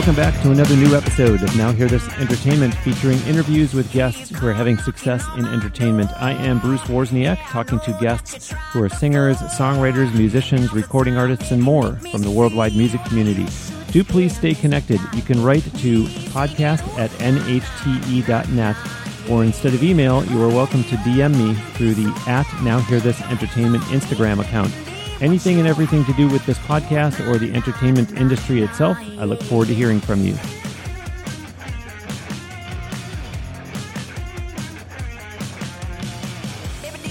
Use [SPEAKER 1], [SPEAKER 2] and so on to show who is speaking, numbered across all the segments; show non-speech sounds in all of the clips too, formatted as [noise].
[SPEAKER 1] Welcome back to another new episode of Now Hear This Entertainment featuring interviews with guests who are having success in entertainment. I am Bruce Wozniak, talking to guests who are singers, songwriters, musicians, recording artists, and more from the worldwide music community. Do please stay connected. You can write to podcast at nhte.net, or instead of email, you are welcome to DM me through the at Now Hear This Entertainment Instagram account anything and everything to do with this podcast or the entertainment industry itself, I look forward to hearing from you.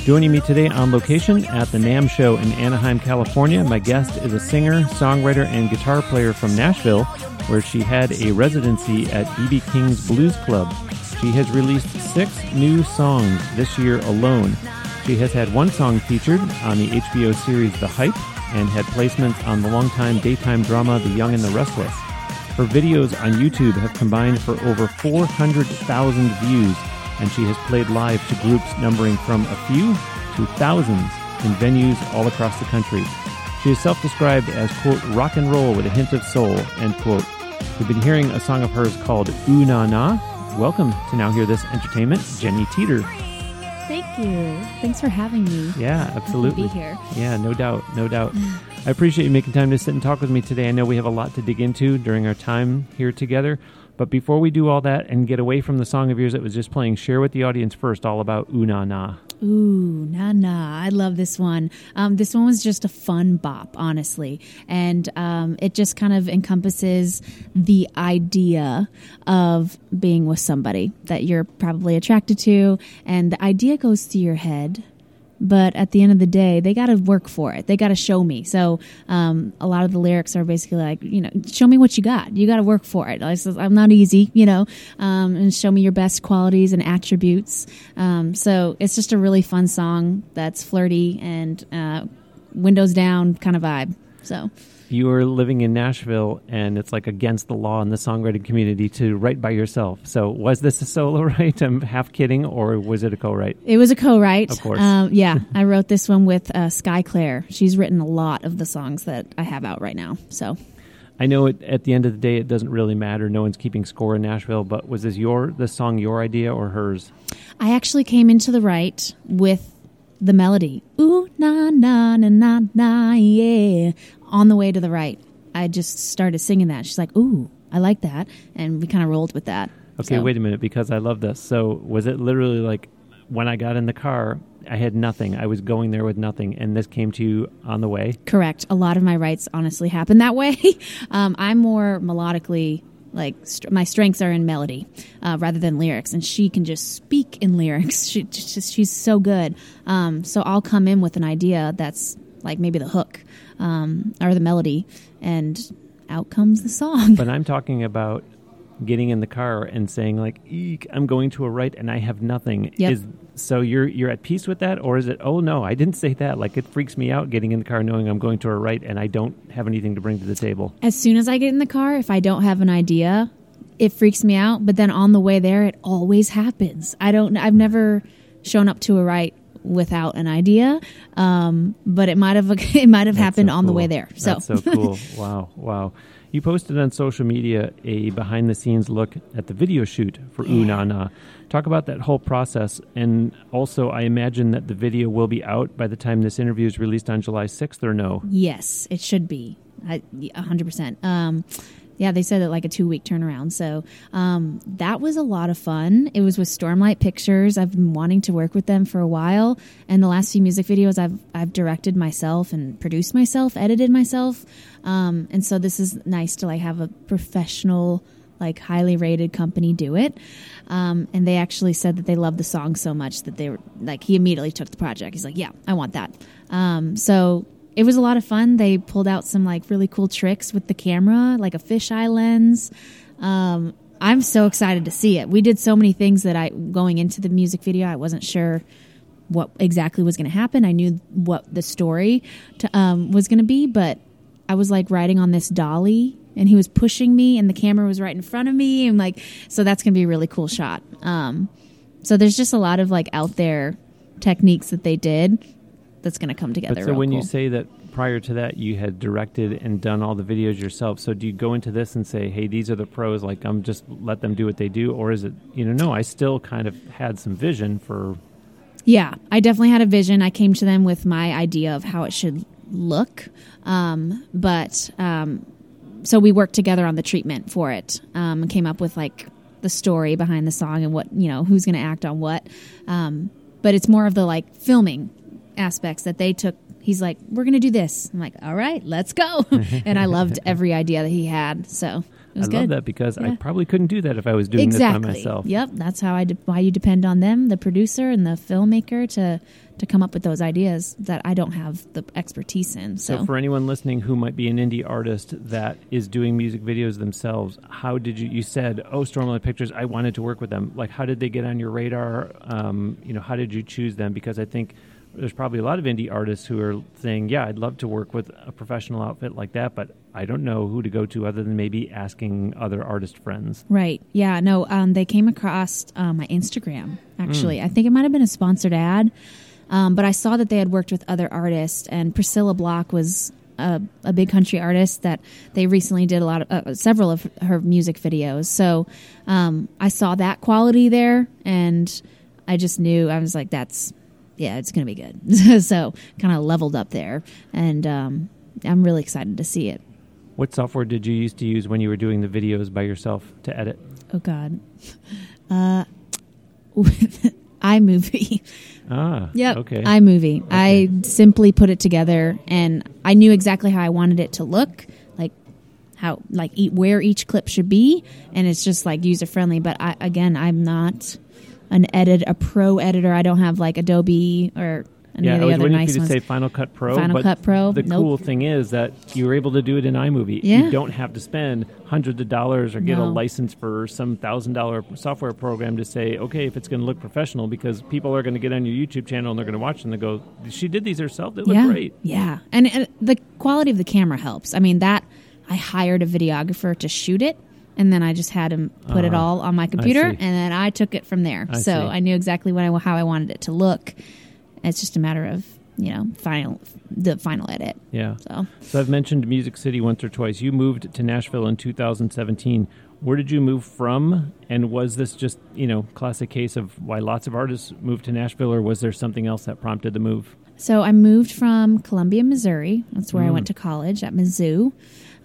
[SPEAKER 1] Joining me today on location at the NAMM show in Anaheim, California, my guest is a singer, songwriter, and guitar player from Nashville, where she had a residency at BB King's Blues Club. She has released six new songs this year alone. She has had one song featured on the HBO series The Hype and had placements on the longtime daytime drama The Young and the Restless. Her videos on YouTube have combined for over 400,000 views, and she has played live to groups numbering from a few to thousands in venues all across the country. She is self described as, quote, rock and roll with a hint of soul, end quote. We've been hearing a song of hers called Ooh Na Na. Welcome to Now Hear This Entertainment, Jenny
[SPEAKER 2] Teator. You. Thanks for having me.
[SPEAKER 1] Yeah, absolutely.
[SPEAKER 2] Be here.
[SPEAKER 1] Yeah, no doubt, no doubt. [sighs] I appreciate you making time to sit and talk with me today. I know we have a lot to dig into during our time here together. But before we do all that and get away from the song of yours that was just playing, share with the audience first all about Ooh Na Na.
[SPEAKER 2] Ooh, na na. I love this one. Um, this one was just a fun bop, honestly. And um, it just kind of encompasses the idea of being with somebody that you're probably attracted to. And the idea goes through your head but at the end of the day, they got to work for it. They got to show me. So um, a lot of the lyrics are basically like, you know, show me what you got. You got to work for it. I'm not easy, you know, um, and show me your best qualities and attributes. Um, so it's just a really fun song that's flirty and uh, windows down kind of vibe. So
[SPEAKER 1] you are living in Nashville and it's like against the law in the songwriting community to write by yourself. So was this a solo [laughs] write? I'm half kidding, or was it a co-write?
[SPEAKER 2] It was a co-write.
[SPEAKER 1] Of course.
[SPEAKER 2] Um, yeah, [laughs] I wrote this one with uh, Sky Claire. She's written a lot of the songs that I have out right now. So.
[SPEAKER 1] I know it, at the end of the day, it doesn't really matter. No one's keeping score in Nashville. But was this your the song your idea or hers?
[SPEAKER 2] I actually came into the write with the melody. Ooh na na na na na yeah on the way to the write, I just started singing that. She's like, "Ooh, I like that," and we kind of rolled with that.
[SPEAKER 1] Okay, so. wait a minute, because I love this. So, was it literally like when I got in the car, I had nothing. I was going there with nothing, and this came to you on the way.
[SPEAKER 2] Correct. A lot of my writes honestly happen that way. [laughs] um, I'm more melodically like st- my strengths are in melody uh, rather than lyrics, and she can just speak in lyrics. [laughs] She just she's so good. Um, so I'll come in with an idea that's like maybe the hook um, or the melody, and out comes the song.
[SPEAKER 1] But I'm talking about getting in the car and saying like, "Eek, I'm going to a write and I have nothing."
[SPEAKER 2] Yep.
[SPEAKER 1] Is so you're you're at peace with that, or is it? Oh no, I didn't say that. Like it freaks me out getting in the car knowing I'm going to a write and I don't have anything to bring to the table.
[SPEAKER 2] As soon as I get in the car, if I don't have an idea, it freaks me out. But then on the way there, it always happens. I don't. I've never shown up to a write without an idea, um, but it might have [laughs] it might have That's happened so on
[SPEAKER 1] cool.
[SPEAKER 2] the way there.
[SPEAKER 1] So That's so cool! [laughs] wow, wow. You posted on social media a behind the scenes look at the video shoot for yeah. Ooh Na Na. Talk about that whole process, and also I imagine that the video will be out by the time this interview is released on July sixth, or no?
[SPEAKER 2] Yes, it should be. hundred percent. Um, yeah, they said it like a two week turnaround. So um, that was a lot of fun. It was with Stormlight Pictures. I've been wanting to work with them for a while, and the last few music videos I've I've directed myself and produced myself, edited myself, um, and so this is nice to like have a professional like highly rated company do it. Um, and they actually said that they loved the song so much that they were like, he immediately took the project. He's like, yeah, I want that. Um, so it was a lot of fun. They pulled out some like really cool tricks with the camera, like a fisheye lens. Um, I'm so excited to see it. We did so many things that I going into the music video, I wasn't sure what exactly was going to happen. I knew what the story to, um, was going to be, but I was like riding on this dolly and he was pushing me and the camera was right in front of me and like so that's going to be a really cool shot. Um, so there's just a lot of like out there techniques that they did that's going to come together.
[SPEAKER 1] But so when
[SPEAKER 2] cool.
[SPEAKER 1] you say that prior to that, you had directed and done all the videos yourself. So do you go into this and say, "Hey, these are the pros. Like, I'm just let them do what they do," or is it, you know, no, I still kind of had some vision for.
[SPEAKER 2] Yeah, I definitely had a vision. I came to them with my idea of how it should look, um, but um, so we worked together on the treatment for it um, came up with like the story behind the song and what you know who's going to act on what. Um, but it's more of the like filming aspects that they took. He's like, "We're going to do this." I'm like, "All right, let's go!" [laughs] and I loved [laughs] every idea that he had. So it was
[SPEAKER 1] I
[SPEAKER 2] good.
[SPEAKER 1] love that because I probably couldn't do that if I was doing
[SPEAKER 2] exactly.
[SPEAKER 1] this by myself.
[SPEAKER 2] Yep, that's how I de- why you depend on them, the producer and the filmmaker, to to come up with those ideas that I don't have the expertise in. So,
[SPEAKER 1] So, for anyone listening who might be an indie artist that is doing music videos themselves, how did you? You said, "Oh, Stormlight Pictures, I wanted to work with them." Like, how did they get on your radar? Um, you know, how did you choose them? Because I think there's probably a lot of indie artists who are saying, "Yeah, I'd love to work with a professional outfit like that," but I don't know who to go to other than maybe asking other artist friends.
[SPEAKER 2] right, yeah, no, um, they came across uh, my Instagram. Actually,
[SPEAKER 1] Mm.
[SPEAKER 2] I think it might have been a sponsored ad, um, but I saw that they had worked with other artists, and Priscilla Block was. A, a big country artist that they recently did a lot of uh, several of her music videos. So um, I saw that quality there, and I just knew I was like, "That's yeah, it's going to be good." [laughs] so kind of leveled up there, and um, I'm really excited to see it.
[SPEAKER 1] What software did you used to use when you were doing the videos by yourself to edit?
[SPEAKER 2] Oh God, [laughs] uh, [laughs] iMovie.
[SPEAKER 1] Ah,
[SPEAKER 2] Yep,
[SPEAKER 1] okay.
[SPEAKER 2] iMovie. I simply put it together, and I knew exactly how I wanted it to look, like how like e- where each clip should be, and it's just like user friendly. But I, again, I'm not an edit a pro editor. I don't have like Adobe or any
[SPEAKER 1] yeah, I was waiting
[SPEAKER 2] nice
[SPEAKER 1] for you to
[SPEAKER 2] ones.
[SPEAKER 1] say Final Cut Pro.
[SPEAKER 2] Final
[SPEAKER 1] but
[SPEAKER 2] Cut Pro,
[SPEAKER 1] The
[SPEAKER 2] nope.
[SPEAKER 1] cool thing is that you were able to do it in iMovie.
[SPEAKER 2] Yeah.
[SPEAKER 1] You don't have to spend hundreds of dollars or get a license for some thousand dollar software program to say, okay, if it's going to look professional, because people are going to get on your YouTube channel and they're going to watch and they go, she did these herself. They look
[SPEAKER 2] yeah,
[SPEAKER 1] great.
[SPEAKER 2] Yeah, and, and the quality of the camera helps. I mean, that I hired a videographer to shoot it, and then I just had him put it
[SPEAKER 1] Ah,
[SPEAKER 2] all on my computer, and then I took it from there.
[SPEAKER 1] I
[SPEAKER 2] so
[SPEAKER 1] see.
[SPEAKER 2] I knew exactly what I, how I wanted it to look. It's just a matter of you know final the final edit.
[SPEAKER 1] Yeah.
[SPEAKER 2] So
[SPEAKER 1] So I've mentioned Music City once or twice. You moved to Nashville in 2017. Where did you move from? And was this just, you know, classic case of why lots of artists moved to Nashville, or was there something else that prompted the move?
[SPEAKER 2] So I moved from Columbia, Missouri. That's where I
[SPEAKER 1] Mm.
[SPEAKER 2] went to college at Mizzou.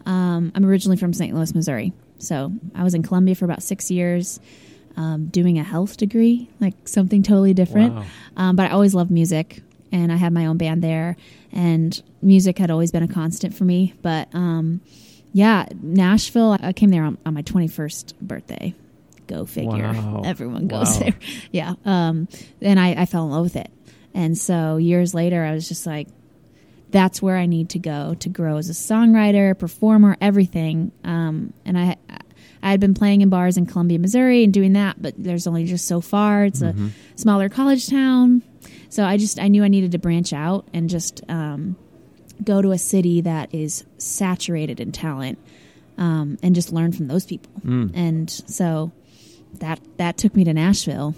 [SPEAKER 2] Um, I'm originally from St. Louis, Missouri. So I was in Columbia for about six years, um, doing a health degree, like something totally different.
[SPEAKER 1] Wow.
[SPEAKER 2] Um, but I always loved music, and I had my own band there, and music had always been a constant for me. But um, yeah, Nashville. I came there on, on my 21st birthday. Go figure.
[SPEAKER 1] Wow. [laughs]
[SPEAKER 2] Everyone goes
[SPEAKER 1] Wow.
[SPEAKER 2] there. Yeah. Um, and I, I fell in love with it. And so years later, I was just like, that's where I need to go to grow as a songwriter, performer, everything. Um, and I, I had been playing in bars in Columbia, Missouri, and doing that, but there's only just so far. It's
[SPEAKER 1] Mm-hmm.
[SPEAKER 2] a smaller college town, so I just I knew I needed to branch out and just um, go to a city that is saturated in talent, um, and just learn from those people.
[SPEAKER 1] Mm.
[SPEAKER 2] And so that that took me to Nashville.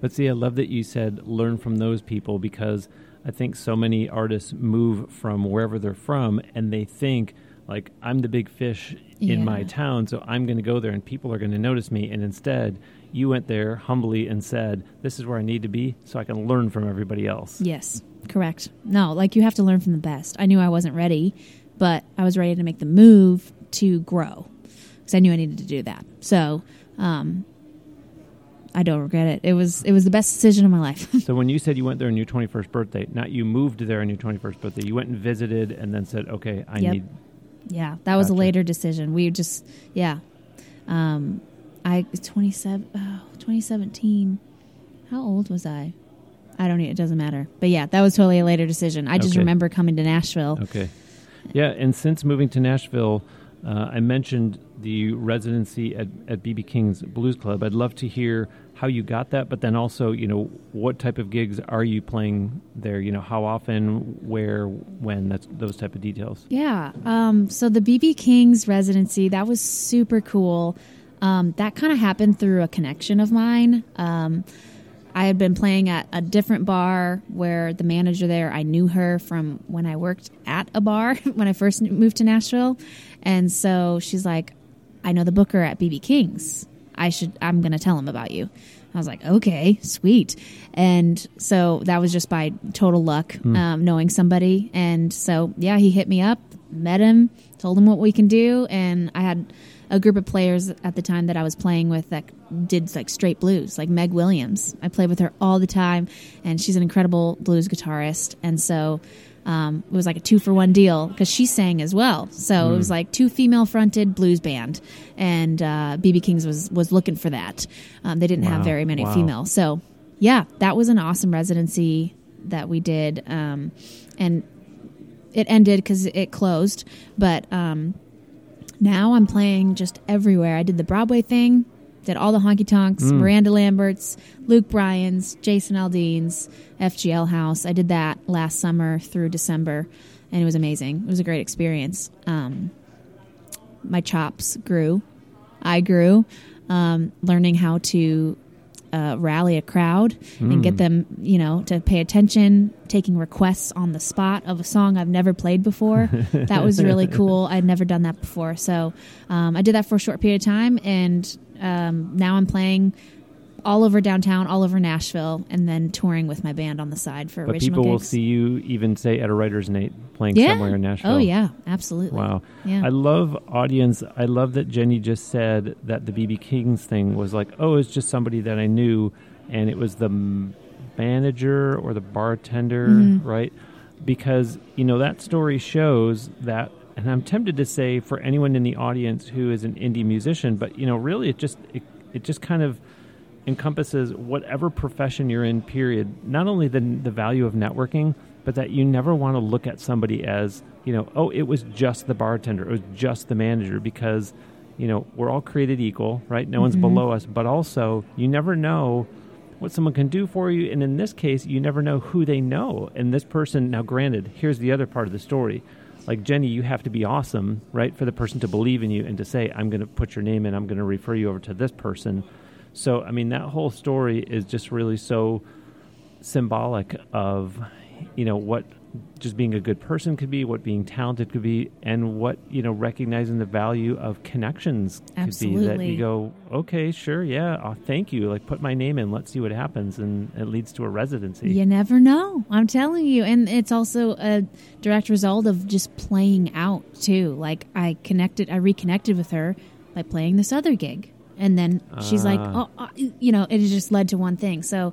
[SPEAKER 1] But see, I love that you said learn from those people because I think so many artists move from wherever they're from and they think, like, I'm the big fish in
[SPEAKER 2] Yeah.
[SPEAKER 1] my town, so I'm going to go there and people are going to notice me. And instead, you went there humbly and said, This is where I need to be so I can learn from everybody else.
[SPEAKER 2] Yes, correct. No, like you have to learn from the best. I knew I wasn't ready, but I was ready to make the move to grow because I knew I needed to do that. So, um, I don't regret it. It was it was the best decision of my life. [laughs]
[SPEAKER 1] So when you said you went there on your 21st birthday, not you moved there on your 21st birthday, you went and visited and then said, Okay, I
[SPEAKER 2] Yep.
[SPEAKER 1] need.
[SPEAKER 2] Yeah, that was a later decision. We just yeah, um, I 27 oh, 2017. How old was I? I don't. It doesn't matter. But yeah, that was totally a later decision. I just
[SPEAKER 1] Okay.
[SPEAKER 2] remember coming to Nashville.
[SPEAKER 1] Okay. Yeah, and since moving to Nashville, uh, I mentioned the residency at, at BB King's Blues Club. I'd love to hear how you got that, but then also, you know, what type of gigs are you playing there? You know, how often, where, when, that's those type of details.
[SPEAKER 2] Yeah. Um, so the BB King's residency, that was super cool. Um, that kind of happened through a connection of mine. Um, I had been playing at a different bar where the manager there, I knew her from when I worked at a bar [laughs] when I first moved to Nashville. And so she's like, I know the booker at BB King's. I should, I'm going to tell him about you. I was like, okay, sweet. And so that was just by total luck, um, knowing somebody. And so, yeah, he hit me up, met him, told him what we can do. And I had a group of players at the time that I was playing with that did like straight blues, like Meg Williams. I played with her all the time, and she's an incredible blues guitarist. And so um, it was like a two for one deal because she sang as well. So it was like two female fronted blues band, and uh, BB King's was was looking for that. Um, they didn't have very many
[SPEAKER 1] Wow.
[SPEAKER 2] females, so yeah, that was an awesome residency that we did, um, and it ended because it closed. But um, now I'm playing just everywhere. I did the Broadway thing, did all the honky tonks, Miranda Lambert's, Luke Bryan's, Jason Aldean's, FGL House. I did that last summer through December, and it was amazing. It was a great experience. Um, my chops grew. I grew, um, learning how to uh, rally a crowd and get them, you know, to pay attention, taking requests on the spot of a song I've never played before. that was really [laughs] cool. I'd never done that before. So um, I did that for a short period of time, and um, now I'm playing all over downtown, all over Nashville, and then touring with my band on the side for
[SPEAKER 1] But
[SPEAKER 2] original
[SPEAKER 1] people will see you even say at a writer's night playing
[SPEAKER 2] yeah.
[SPEAKER 1] somewhere in Nashville.
[SPEAKER 2] Oh yeah, absolutely.
[SPEAKER 1] Wow.
[SPEAKER 2] Yeah.
[SPEAKER 1] I love audience. I love that Jenny just said that the BB King's thing was like, oh, it's just somebody that I knew, and it was the manager or the bartender,
[SPEAKER 2] Mm-hmm.
[SPEAKER 1] right? Because, you know, that story shows that, and I'm tempted to say for anyone in the audience who is an indie musician, but, you know, really it just, it, it just kind of encompasses whatever profession you're in period. Not only the the value of networking but that you never want to look at somebody as you know oh it was just the bartender it was just the manager because you know we're all created equal right? No one's mm-hmm. below us. But also you never know what someone can do for you. And in this case you never know who they know. And this person now granted here's the other part of the story like jenny you have to be awesome right for the person to believe in you and to say i'm going to put your name in i'm going to refer you over to this person. So, I mean, that whole story is just really so symbolic of, you know, what just being a good person could be, what being talented could be, and what, you know, recognizing the value of connections could be. That you go, okay, sure, yeah, uh, thank you. Like, put my name in, let's see what happens. And it leads to a residency.
[SPEAKER 2] You never know. I'm telling you. And it's also a direct result of just playing out, too. Like, I connected, I reconnected with her by playing this other gig. And then she's like,
[SPEAKER 1] Ah.
[SPEAKER 2] oh, uh, you know, it just led to one thing. So,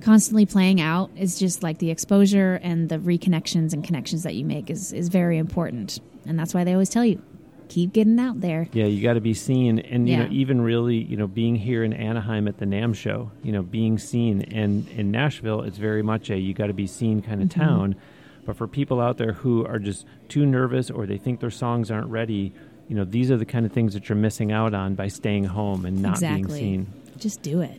[SPEAKER 2] constantly playing out is just like the exposure and the reconnections and connections that you make is, is very important. And that's why they always tell you keep getting out there.
[SPEAKER 1] Yeah, you got to be seen, and you know, even really, you know, being here in Anaheim at the NAMM show, you know, being seen, and in Nashville, it's very much a you got to be seen kind of
[SPEAKER 2] Mm-hmm.
[SPEAKER 1] town. But for people out there who are just too nervous or they think their songs aren't ready, you know, these are the kind of things that you're missing out on by staying home and not being seen.
[SPEAKER 2] Just do it.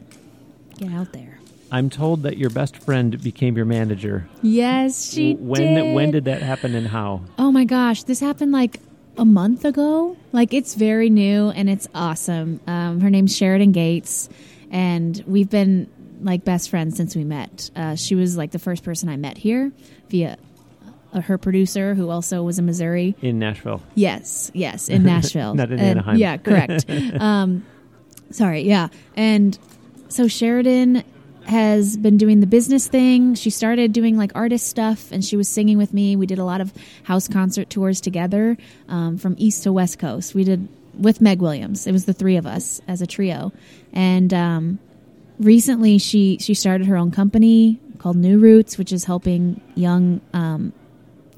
[SPEAKER 2] Get out there.
[SPEAKER 1] I'm told that your best friend became your manager.
[SPEAKER 2] Yes, she
[SPEAKER 1] when
[SPEAKER 2] did.
[SPEAKER 1] when did that happen and how?
[SPEAKER 2] Oh my gosh, this happened like a month ago. Like it's very new and it's awesome. Um, her name's Sheridan Gates, and we've been like best friends since we met. Uh, she was like the first person I met here via uh, her producer, who also was in Missouri.
[SPEAKER 1] In Nashville.
[SPEAKER 2] Yes, yes, in [laughs] Nashville.
[SPEAKER 1] Not in
[SPEAKER 2] And-
[SPEAKER 1] Anaheim.
[SPEAKER 2] Yeah, correct. [laughs] um, sorry, yeah. And so Sheridan has been doing the business thing. She started doing like artist stuff and she was singing with me. We did a lot of house concert tours together um, from East to West Coast. We did with Meg Williams. It was the three of us as a trio. And um, recently she, she started her own company called New Roots, which is helping young um,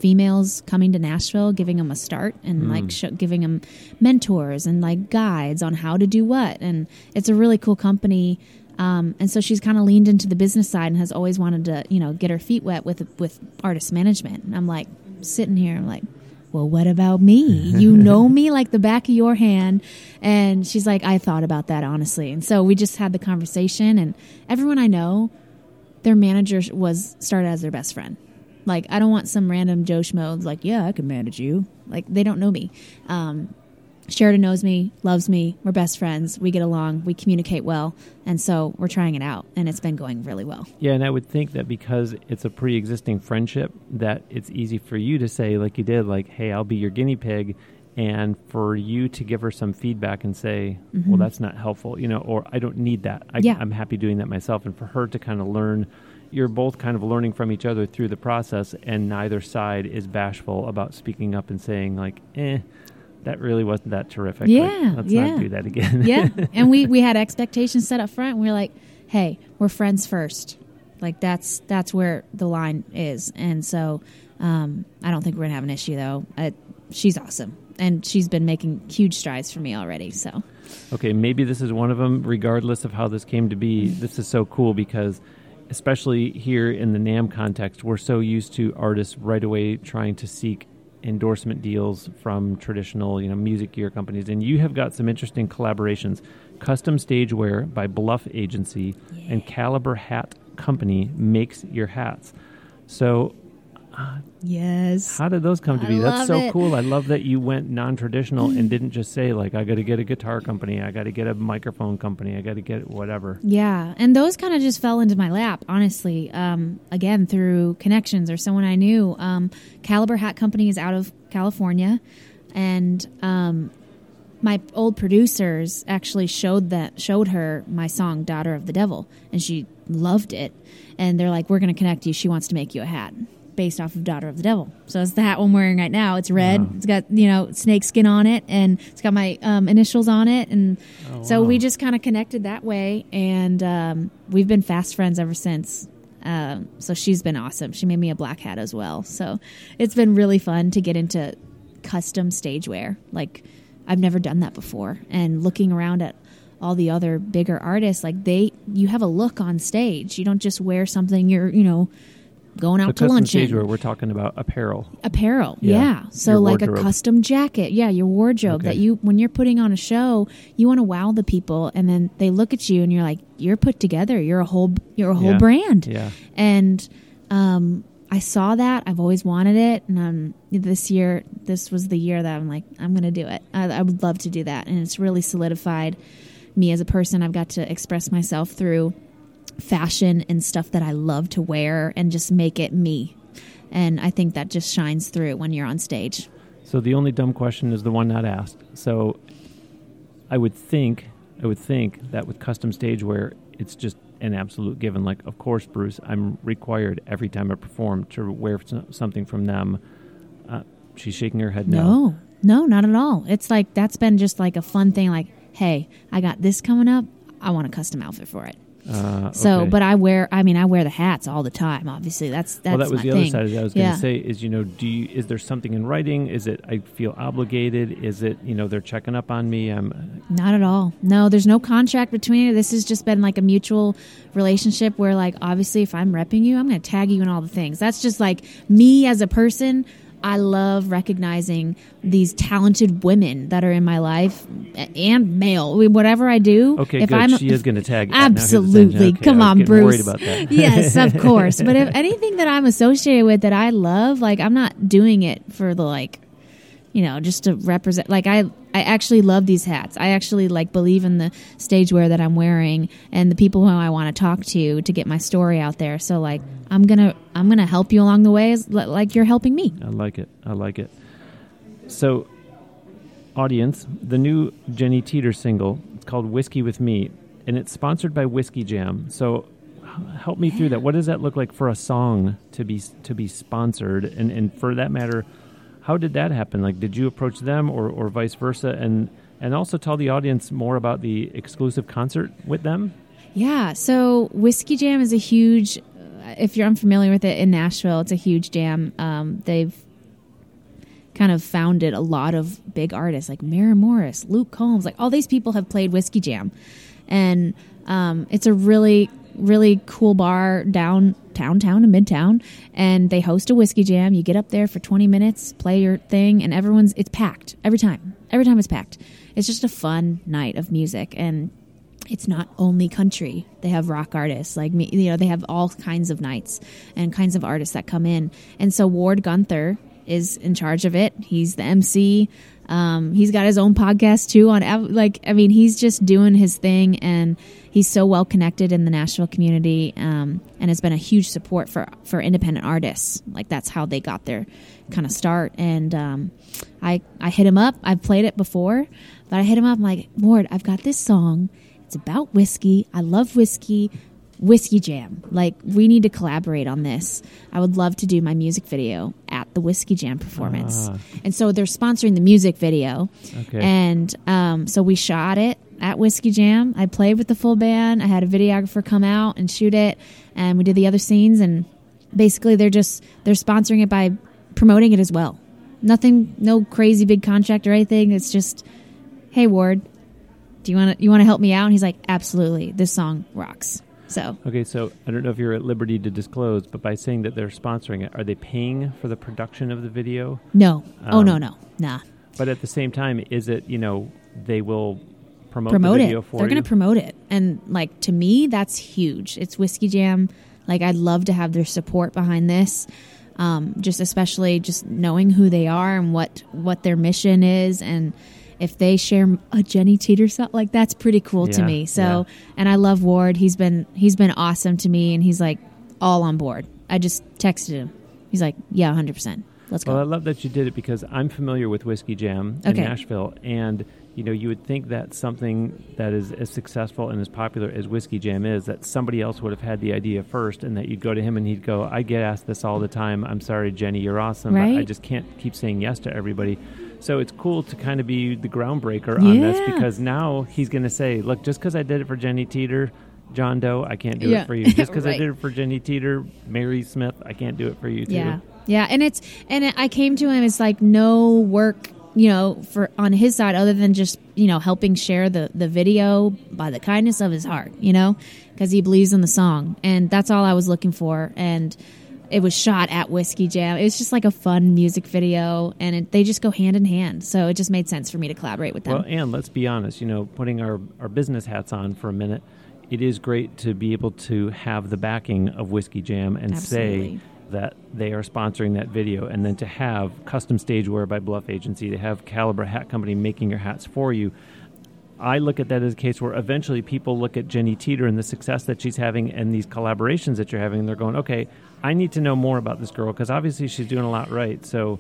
[SPEAKER 2] females coming to Nashville, giving them a start and like sh- giving them mentors and like guides on how to do what. And it's a really cool company. Um, and so she's kind of leaned into the business side and has always wanted to, you know, get her feet wet with with artist management. And I'm like sitting here, I'm like, well, what about me? You [laughs] know me like the back of your hand. And she's like, I thought about that honestly. And so we just had the conversation, and everyone I know, their manager was started as their best friend. Like I don't want some random Joe schmo like, yeah, I can manage you. Like they don't know me. Um, Sheridan knows me, loves me. We're best friends. We get along. We communicate well, and so we're trying it out, and it's been going really well.
[SPEAKER 1] Yeah, and I would think that because it's a pre-existing friendship, that it's easy for you to say, like you did, like, "Hey, I'll be your guinea pig," and for you to give her some feedback and say,
[SPEAKER 2] Mm-hmm.
[SPEAKER 1] "Well, that's not helpful," you know, or "I don't need that. I,
[SPEAKER 2] Yeah.
[SPEAKER 1] I'm happy doing that myself," and for her to kind of learn. You're both kind of learning from each other through the process, and neither side is bashful about speaking up and saying, like, "Eh, that really wasn't that terrific. Like,
[SPEAKER 2] Yeah,
[SPEAKER 1] let's
[SPEAKER 2] yeah.
[SPEAKER 1] not do that again."
[SPEAKER 2] yeah, [laughs] and we we had expectations set up front. And we were like, "Hey, we're friends first. Like that's that's where the line is." And so, um, I don't think we're gonna have an issue though. Uh, she's awesome, and she's been making huge strides for me already. So,
[SPEAKER 1] okay, maybe this is one of them, regardless of how this came to be. This is so cool because, especially here in the NAMM context, we're so used to artists right away trying to seek endorsement deals from traditional, you know, music gear companies. And you have got some interesting collaborations. Custom Stage Wear by Bluff Agency and Caliber Hat Company makes your hats. So,
[SPEAKER 2] yes,
[SPEAKER 1] how did those come to
[SPEAKER 2] I
[SPEAKER 1] be? That's so
[SPEAKER 2] it.
[SPEAKER 1] cool. I love that you went non-traditional and didn't just say like I got to get a guitar company, I got to get a microphone company, I got to get whatever.
[SPEAKER 2] Yeah, and those kind of just fell into my lap, honestly. Um, again, through connections or someone I knew. Um, Caliber Hat Company is out of California, and um, my old producers actually showed that showed her my song "Daughter of the Devil," and she loved it. And they're like, "We're going to connect you. She wants to make you a hat." Based off of Daughter of the Devil, so it's the hat I'm wearing right now. It's red.
[SPEAKER 1] Wow.
[SPEAKER 2] It's got you know snake skin on it, and it's got my um, initials on it, and
[SPEAKER 1] Oh,
[SPEAKER 2] so
[SPEAKER 1] wow.
[SPEAKER 2] we just kind of connected that way, and um, we've been fast friends ever since. Um, so she's been awesome. She made me a black hat as well. So it's been really fun to get into custom stage wear. Like I've never done that before, and looking around at all the other bigger artists, like they, you have a look on stage. You don't just wear something you're, you know, going out to lunch
[SPEAKER 1] stage
[SPEAKER 2] in
[SPEAKER 1] wear, we're talking about apparel.
[SPEAKER 2] apparel
[SPEAKER 1] Yeah.
[SPEAKER 2] yeah, so
[SPEAKER 1] Your
[SPEAKER 2] like a custom jacket yeah your wardrobe
[SPEAKER 1] Okay.
[SPEAKER 2] that you when you're putting on a show you want to wow the people and then they look at you and you're like you're put together you're a whole you're a whole
[SPEAKER 1] Yeah.
[SPEAKER 2] brand
[SPEAKER 1] Yeah.
[SPEAKER 2] and um i saw that i've always wanted it and um this year this was the year that i'm like i'm gonna do it I, I would love to do that and it's really solidified me as a person i've got to express myself through fashion and stuff that I love to wear and just make it me. And I think that just shines through when you're on stage.
[SPEAKER 1] So the only dumb question is the one not asked. So I would think, I would think that with custom stage wear, it's just an absolute given. Like, of course, Bruce, I'm required every time I perform to wear something from them. Uh, she's shaking her head no.
[SPEAKER 2] No, no, not at all. It's like that's been just like a fun thing. Like, hey, I got this coming up. I want a custom outfit for it.
[SPEAKER 1] Uh,
[SPEAKER 2] So,
[SPEAKER 1] okay.
[SPEAKER 2] but I wear. I mean, I wear the hats all the time. Obviously, that's that's
[SPEAKER 1] well, that was the
[SPEAKER 2] thing.
[SPEAKER 1] other side of it. I was going to say is, you know, do you, is there something in writing? Is it I feel obligated? Is it, you know, they're checking up on me? I'm,
[SPEAKER 2] Not at all. No, there's no contract between it. This has just been like a mutual relationship where, like, obviously, if I'm repping you, I'm going to tag you in all the things. That's just like me as a person. I love recognizing these talented women that are in my life and male. Whatever I do,
[SPEAKER 1] okay,
[SPEAKER 2] if
[SPEAKER 1] good.
[SPEAKER 2] I'm
[SPEAKER 1] she is going to tag. Uh, now, here's the thing.
[SPEAKER 2] absolutely
[SPEAKER 1] Okay,
[SPEAKER 2] come on, Bruce.
[SPEAKER 1] Worried about that. [laughs]
[SPEAKER 2] yes, of [laughs] course. But if anything that I'm associated with that I love, like I'm not doing it for the like, you know, just to represent. Like I, I actually love these hats. I actually like believe in the stage wear that I'm wearing and the people who I want to talk to to get my story out there. So like I'm gonna, I'm gonna help you along the way, as, like you're helping me.
[SPEAKER 1] I like it. I like it. So, audience, the new Jenny Teator single, it's called Whiskey with Me, and it's sponsored by Whiskey Jam. So, help me through that. What does that look like for a song to be to be sponsored? And and for that matter, how did that happen? Like, did you approach them or or vice versa? And and also tell the audience more about the exclusive concert with them.
[SPEAKER 2] Yeah. So Whiskey Jam is a huge. uh, If you're unfamiliar with it in Nashville, it's a huge jam. Um, they've kind of founded a lot of big artists like Maren Morris, Luke Combs, like all these people have played Whiskey Jam, and um, it's a really really cool bar downtown town in midtown and they host a whiskey jam you get up there for 20 minutes play your thing and everyone's it's packed every time every time it's packed it's just a fun night of music and it's not only country. They have rock artists like me. You know, they have all kinds of nights and kinds of artists that come in. And so Ward Guenther is in charge of it. He's the MC. Um, he's got his own podcast too on like I mean he's just doing his thing and he's so well connected in the Nashville community um, and has been a huge support for for independent artists. Like that's how they got their kind of start. And um, I I hit him up. I've played it before, but I hit him up. I'm like, Ward, I've got this song. It's about whiskey. I love whiskey. Whiskey Jam. Like, we need to collaborate on this. I would love to do my music video at the Whiskey Jam performance.
[SPEAKER 1] Ah.
[SPEAKER 2] And so they're sponsoring the music video.
[SPEAKER 1] Okay.
[SPEAKER 2] And um, so we shot it at Whiskey Jam. I played with the full band. I had a videographer come out and shoot it. And we did the other scenes. And basically, they're just, they're sponsoring it by promoting it as well. Nothing, no crazy big contract or anything. It's just, hey, Ward, do you want to you want to help me out? And he's like, absolutely. This song rocks. So
[SPEAKER 1] Okay, so I don't know if you're at liberty to disclose, but by saying that they're sponsoring it, are they paying for the production of the video?
[SPEAKER 2] no, oh
[SPEAKER 1] Um,
[SPEAKER 2] no, no, nah.
[SPEAKER 1] But at the same time, is it you know they will promote,
[SPEAKER 2] Promote
[SPEAKER 1] the
[SPEAKER 2] it.
[SPEAKER 1] for
[SPEAKER 2] They're going to promote it, and like to me, that's huge. It's Whiskey Jam. Like I'd love to have their support behind this. Um, just especially just knowing who they are and what what their mission is, and if they share a Jenny Teator song, like that's pretty cool to me. So,
[SPEAKER 1] yeah.
[SPEAKER 2] and I love Ward. He's been he's been awesome to me, and he's like all on board. I just texted him. He's like, yeah, hundred percent. Let's go.
[SPEAKER 1] Well, I love that you did it because I'm familiar with Whiskey Jam in
[SPEAKER 2] Okay.
[SPEAKER 1] Nashville, and you know you would think that something that is as successful and as popular as Whiskey Jam is, that somebody else would have had the idea first, and that you'd go to him and he'd go, "I get asked this all the time. I'm sorry, Jenny, you're awesome, but I just can't keep saying yes to everybody." So it's cool to kind of be the groundbreaker on this because now he's going to say, "Look, just because I did it for Jenny Teator." John Doe, I can't do
[SPEAKER 2] Yeah.
[SPEAKER 1] it for you. [laughs] Just because I did it for Jenny Teator, Mary Smith, I can't do it for you too.
[SPEAKER 2] Yeah, yeah, and it's and I came to him. It's like no work, you know, for on his side other than just you know helping share the the video by the kindness of his heart, you know, because he believes in the song, and that's all I was looking for. And it was shot at Whiskey Jam. It was just like a fun music video, and it, they just go hand in hand. So it just made sense for me to collaborate with them.
[SPEAKER 1] Well, and let's be honest, you know, putting our, our business hats on for a minute, it is great to be able to have the backing of Whiskey Jam and
[SPEAKER 2] Absolutely.
[SPEAKER 1] say that they are sponsoring that video, and then to have custom stage wear by Bluff Agency, to have Caliber Hat Company making your hats for you. I look at that as a case where eventually people look at Jenny Teator and the success that she's having and these collaborations that you're having, and they're going, okay, I need to know more about this girl because obviously she's doing a lot right. So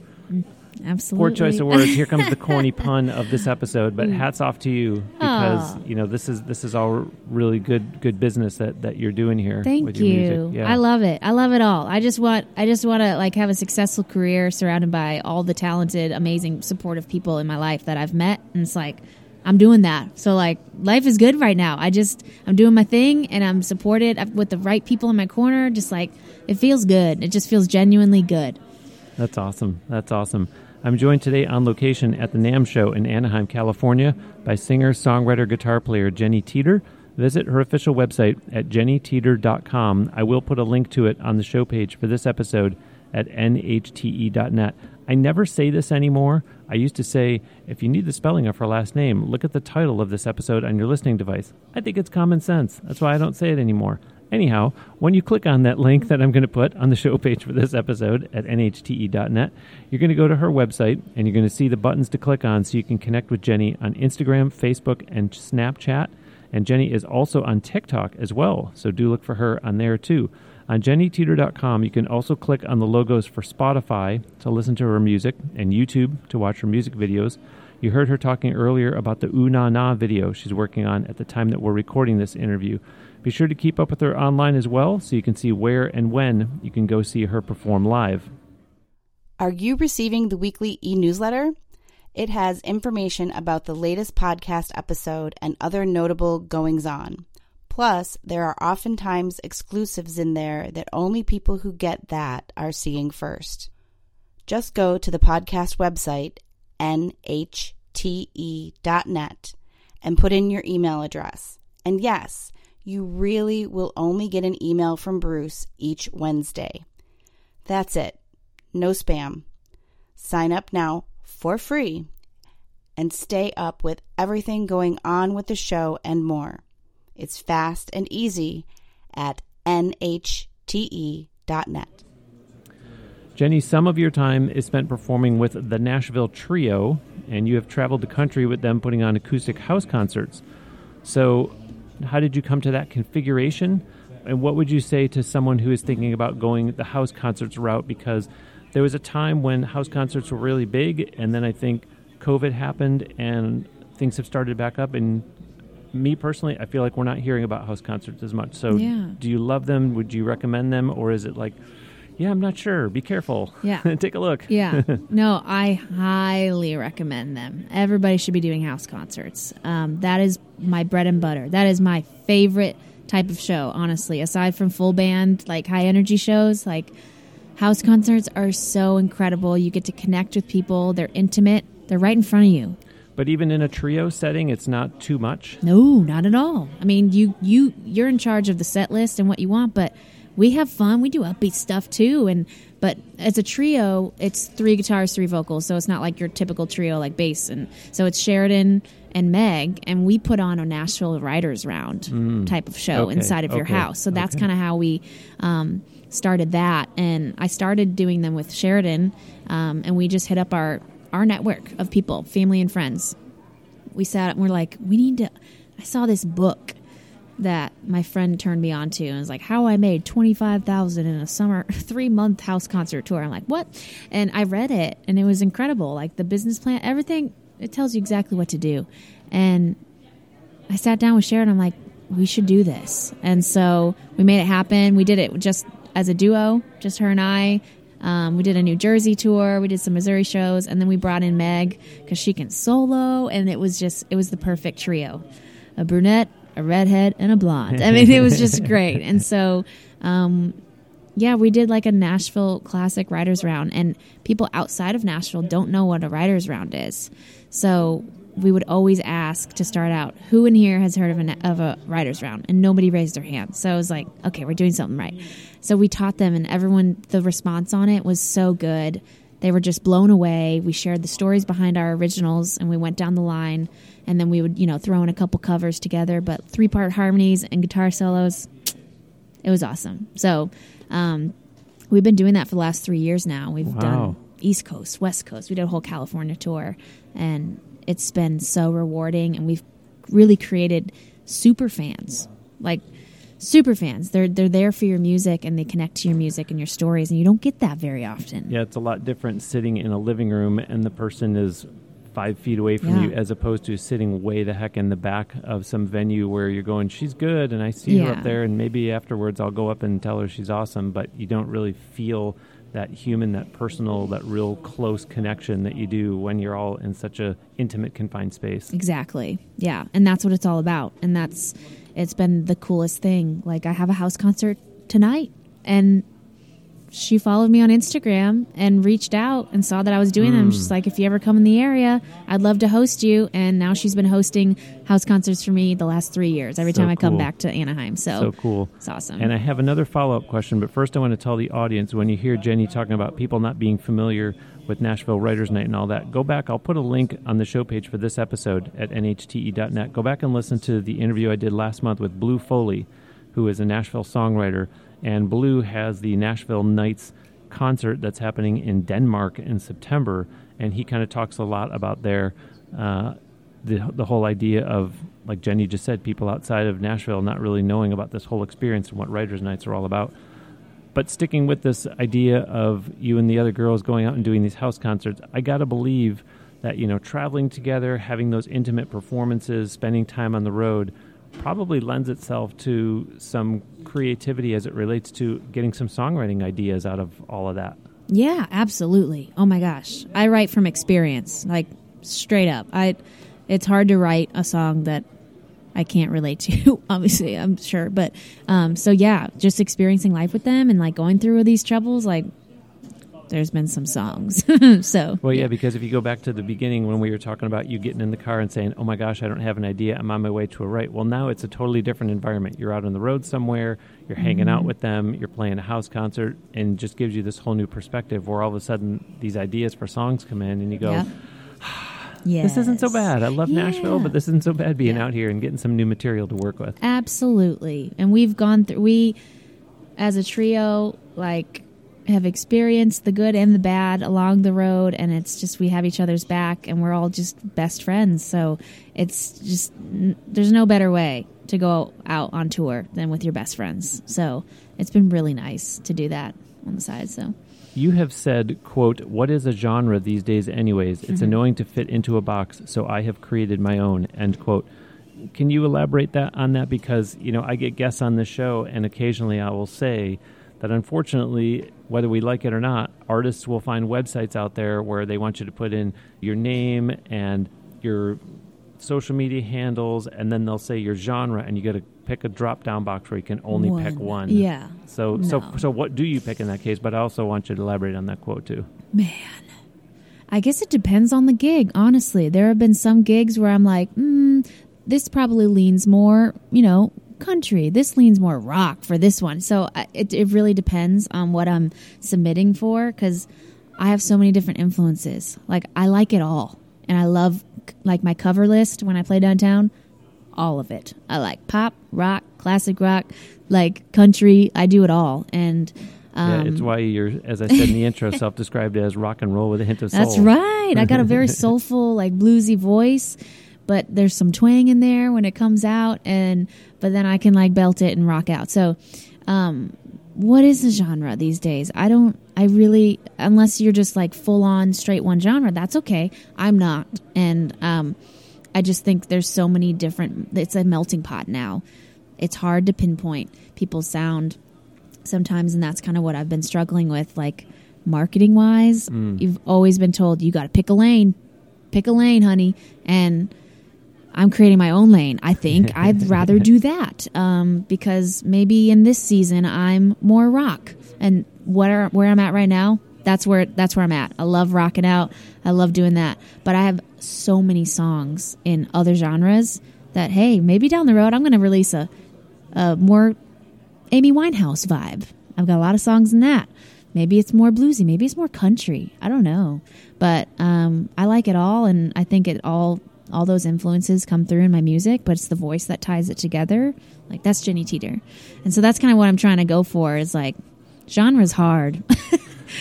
[SPEAKER 2] Absolutely,
[SPEAKER 1] Poor choice of words. Here comes the corny [laughs] pun of this episode, but hats off to you because
[SPEAKER 2] Aw.
[SPEAKER 1] you know this is this is all really good good business that, that you're doing here.
[SPEAKER 2] Thank
[SPEAKER 1] with your
[SPEAKER 2] you.
[SPEAKER 1] music. Yeah.
[SPEAKER 2] I love it. I love it all. I just want I just want to like have a successful career surrounded by all the talented, amazing, supportive people in my life that I've met and it's like I'm doing that. So like life is good right now. I just I'm doing my thing and I'm supported uh, with the right people in my corner. Just like it feels good. It just feels genuinely good.
[SPEAKER 1] That's awesome. That's awesome. I'm joined today on location at the NAMM show in Anaheim, California by singer, songwriter, guitar player Jenny Teator. Visit her official website at jennyteator.com. I will put a link to it on the show page for this episode at nhte.net. I never say this anymore. I used to say, if you need the spelling of her last name, look at the title of this episode on your listening device. I think it's common sense. That's why I don't say it anymore. Anyhow, when you click on that link that I'm going to put on the show page for this episode at nhte.net, you're going to go to her website and you're going to see the buttons to click on so you can connect with Jenny on Instagram, Facebook, and Snapchat. And Jenny is also on TikTok as well, so do look for her on there too. On jennyteator.com, you can also click on the logos for Spotify to listen to her music and YouTube to watch her music videos. You heard her talking earlier about the Ooh Na Na video she's working on at the time that we're recording this interview. Be sure to keep up with her online as well so you can see where and when you can go see her perform live.
[SPEAKER 3] Are you receiving the weekly e newsletter? It has information about the latest podcast episode and other notable goings on. Plus, there are oftentimes exclusives in there that only people who get that are seeing first. Just go to the podcast website, nhte.net, and put in your email address. And yes, you really will only get an email from Bruce each Wednesday. That's it. No spam. Sign up now for free and stay up with everything going on with the show and more. It's fast and easy at nhte.net.
[SPEAKER 1] Jenny, some of your time is spent performing with the Nashville Trio, and you have traveled the country with them putting on acoustic house concerts. So, how did you come to that configuration? And what would you say to someone who is thinking about going the house concerts route? Because there was a time when house concerts were really big, and then I think COVID happened and things have started back up. And me personally, I feel like we're not hearing about house concerts as much. So,
[SPEAKER 2] Yeah.
[SPEAKER 1] do you love them? Would you recommend them? Or is it like, yeah, I'm not sure. Be careful.
[SPEAKER 2] Yeah. [laughs]
[SPEAKER 1] Take a look.
[SPEAKER 2] Yeah. [laughs] no, I highly recommend them. Everybody should be doing house concerts. Um, that is my bread and butter. That is my favorite type of show, honestly. Aside from full band, like high energy shows, like house concerts are so incredible. You get to connect with people, they're intimate, they're right in front of you.
[SPEAKER 1] But even in a trio setting, it's not too much.
[SPEAKER 2] No, not at all. I mean, you you you're in charge of the set list and what you want, but we have fun. We do upbeat stuff too, and but as a trio, it's three guitars, three vocals, so it's not like your typical trio like bass, and so it's Sheridan and Meg, and we put on a Nashville Writers Round type of show
[SPEAKER 1] Okay,
[SPEAKER 2] inside of your house. So that's
[SPEAKER 1] okay.
[SPEAKER 2] kind of how we um, started that, and I started doing them with Sheridan, um, and we just hit up our our network of people, family and friends we sat up and we're like, we need to. I saw this book that my friend turned me on to and was like, how I made twenty five thousand in a summer [laughs] three month house concert tour. I'm like, what? And I read it and it was incredible. Like the business plan, everything. It tells you exactly what to do. And I sat down with Sharon. I'm like, we should do this. And so we made it happen. We did it just as a duo, just her and I. Um, we did a New Jersey tour. We did some Missouri shows, and then we brought in Meg because she can solo, and it was just it was the perfect trio: a brunette, a redhead, and a blonde. I mean, it was just [laughs] great. And so, um, yeah, we did like a Nashville classic writers round, and people outside of Nashville don't know what a writers round is. So we would always ask to start out, who in here has heard of a, of a writers round? And nobody raised their hand. So I was like, okay, we're doing something right. So we taught them, and everyone, the response on it was so good. They were just blown away. We shared the stories behind our originals, and we went down the line. And then we would, you know, throw in a couple covers together, but three part harmonies and guitar solos. It was awesome. So um, we've been doing that for the last three years now. We've
[SPEAKER 1] Wow.
[SPEAKER 2] done East Coast, West Coast. We did a whole California tour, and it's been so rewarding. And we've really created super fans, like super fans. They're they're there for your music, and they connect to your music and your stories, and you don't get that very often.
[SPEAKER 1] Yeah, it's a lot different sitting in a living room and the person is five feet away from
[SPEAKER 2] Yeah.
[SPEAKER 1] you as opposed to sitting way the heck in the back of some venue where you're going, she's good, and I see her up there, and maybe afterwards I'll go up and tell her she's awesome, but you don't really feel that human, that personal, that real close connection that you do when you're all in such a intimate, confined space.
[SPEAKER 2] Exactly. Yeah. And that's what it's all about. And that's, it's been the coolest thing. Like, I have a house concert tonight, and she followed me on Instagram and reached out and saw that I was doing them. Hmm. She's like, if you ever come in the area, I'd love to host you. And now she's been hosting house concerts for me the last three years, every
[SPEAKER 1] So
[SPEAKER 2] time I come back to Anaheim. So,
[SPEAKER 1] So cool.
[SPEAKER 2] it's awesome.
[SPEAKER 1] And I have another follow up question, but first I want to tell the audience when you hear Jenny talking about people not being familiar with Nashville Writers Night and all that, go back. I'll put a link on the show page for this episode at nhte.net. Go back and listen to the interview I did last month with Blue Foley, who is a Nashville songwriter. And Blue has the Nashville Nights concert that's happening in Denmark in September. And he kind of talks a lot about their. Uh, the the whole idea of like Jenny just said, people outside of Nashville not really knowing about this whole experience and what writers' nights are all about. But sticking with this idea of you and the other girls going out and doing these house concerts, I gotta believe that you know traveling together, having those intimate performances, spending time on the road, probably lends itself to some creativity as it relates to getting some songwriting ideas out of all of that.
[SPEAKER 2] Yeah, absolutely. Oh my gosh. I write from experience, like straight up. I it's hard to write a song that I can't relate to, [laughs] obviously, I'm sure. But um so yeah, just experiencing life with them and like going through these troubles like there's been some songs. [laughs] so
[SPEAKER 1] Well, yeah, because if you go back to the beginning when we were talking about you getting in the car and saying, "Oh my gosh, I don't have an idea. I'm on my way to a write." Well, now it's a totally different environment. You're out on the road somewhere. You're hanging
[SPEAKER 2] Mm-hmm.
[SPEAKER 1] out with them. You're playing a house concert, and just gives you this whole new perspective. Where all of a sudden these ideas for songs come in, and you go,
[SPEAKER 2] Yep. Yes. [sighs]
[SPEAKER 1] "This isn't so bad. I love Nashville, but this isn't so bad being
[SPEAKER 2] Yeah.
[SPEAKER 1] out here and getting some new material to work with."
[SPEAKER 2] Absolutely. And we've gone through we as a trio like have experienced the good and the bad along the road, and it's just we have each other's back, and we're all just best friends. So it's just there's no better way to go out on tour than with your best friends. So it's been really nice to do that on the side. So
[SPEAKER 1] you have said, quote, what is a genre these days anyways? It's mm-hmm. annoying to fit into a box, so I have created my own, end quote. Can you elaborate that on that? Because, you know, I get guests on the show and occasionally I will say that unfortunately, whether we like it or not, artists will find websites out there where they want you to put in your name and your social media handles, and then they'll say your genre, and you got to pick a drop down box where you can only
[SPEAKER 2] one.
[SPEAKER 1] pick one.
[SPEAKER 2] Yeah.
[SPEAKER 1] So no. so so what do you pick in that case? But I also want you to elaborate on that quote too.
[SPEAKER 2] Man, I guess it depends on the gig. Honestly, there have been some gigs where I'm like, mm, this probably leans more, you know, country. This leans more rock for this one. So it it really depends on what I'm submitting for because I have so many different influences. Like I like it all, and I love like my cover list when I play downtown, all of it. I like pop, rock, classic rock, like country. I do it all, and
[SPEAKER 1] um, yeah, it's why you're, as I said in the intro, [laughs] self-described as rock and roll with a hint of soul.
[SPEAKER 2] That's right. I got a very [laughs] soulful, like bluesy voice, but there's some twang in there when it comes out, and but then I can like belt it and rock out. So, um, what is the genre these days? I don't, I really, unless you're just like full on straight one genre, that's okay. I'm not. And um, I just think there's so many different, it's a melting pot now. It's hard to pinpoint people's sound sometimes. And that's kind of what I've been struggling with. Like marketing wise, mm. you've always been told you got to pick a lane, pick a lane, honey. And I'm creating my own lane. I think [laughs] I'd rather do that um, because maybe in this season I'm more rock, and where where I'm at right now, that's where that's where I'm at. I love rocking out. I love doing that, but I have so many songs in other genres that hey, maybe down the road I'm going to release a, a more Amy Winehouse vibe. I've got a lot of songs in that. Maybe it's more bluesy. Maybe it's more country. I don't know, but um, I like it all, and I think it all all those influences come through in my music, but it's the voice that ties it together. Like that's Jenny Teator. And so that's kind of what I'm trying to go for is like genre's hard. [laughs]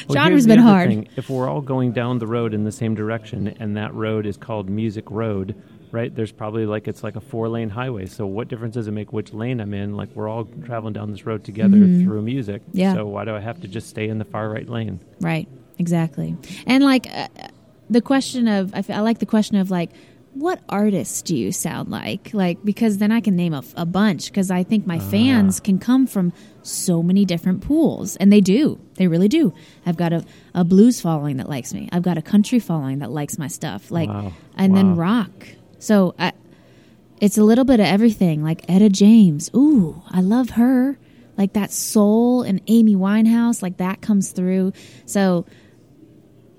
[SPEAKER 2] well, genre's been hard. Thing.
[SPEAKER 1] If we're all going down the road in the same direction and that road is called Music Road, right? There's probably like it's like a four lane highway. So what difference does it make which lane I'm in? Like we're all traveling down this road together mm-hmm. through music.
[SPEAKER 2] Yeah.
[SPEAKER 1] So why do I have to just stay in the far right lane?
[SPEAKER 2] Right. Exactly. And like uh, the question of I, f- I like the question of like what artists do you sound like? Like, because then I can name a, a bunch because I think my uh. fans can come from so many different pools. And they do. They really do. I've got a, a blues following that likes me. I've got a country following that likes my stuff. Like, wow. and wow. then rock. So I, it's a little bit of everything. Like Etta James. Ooh, I love her. Like that soul and Amy Winehouse, like that comes through. So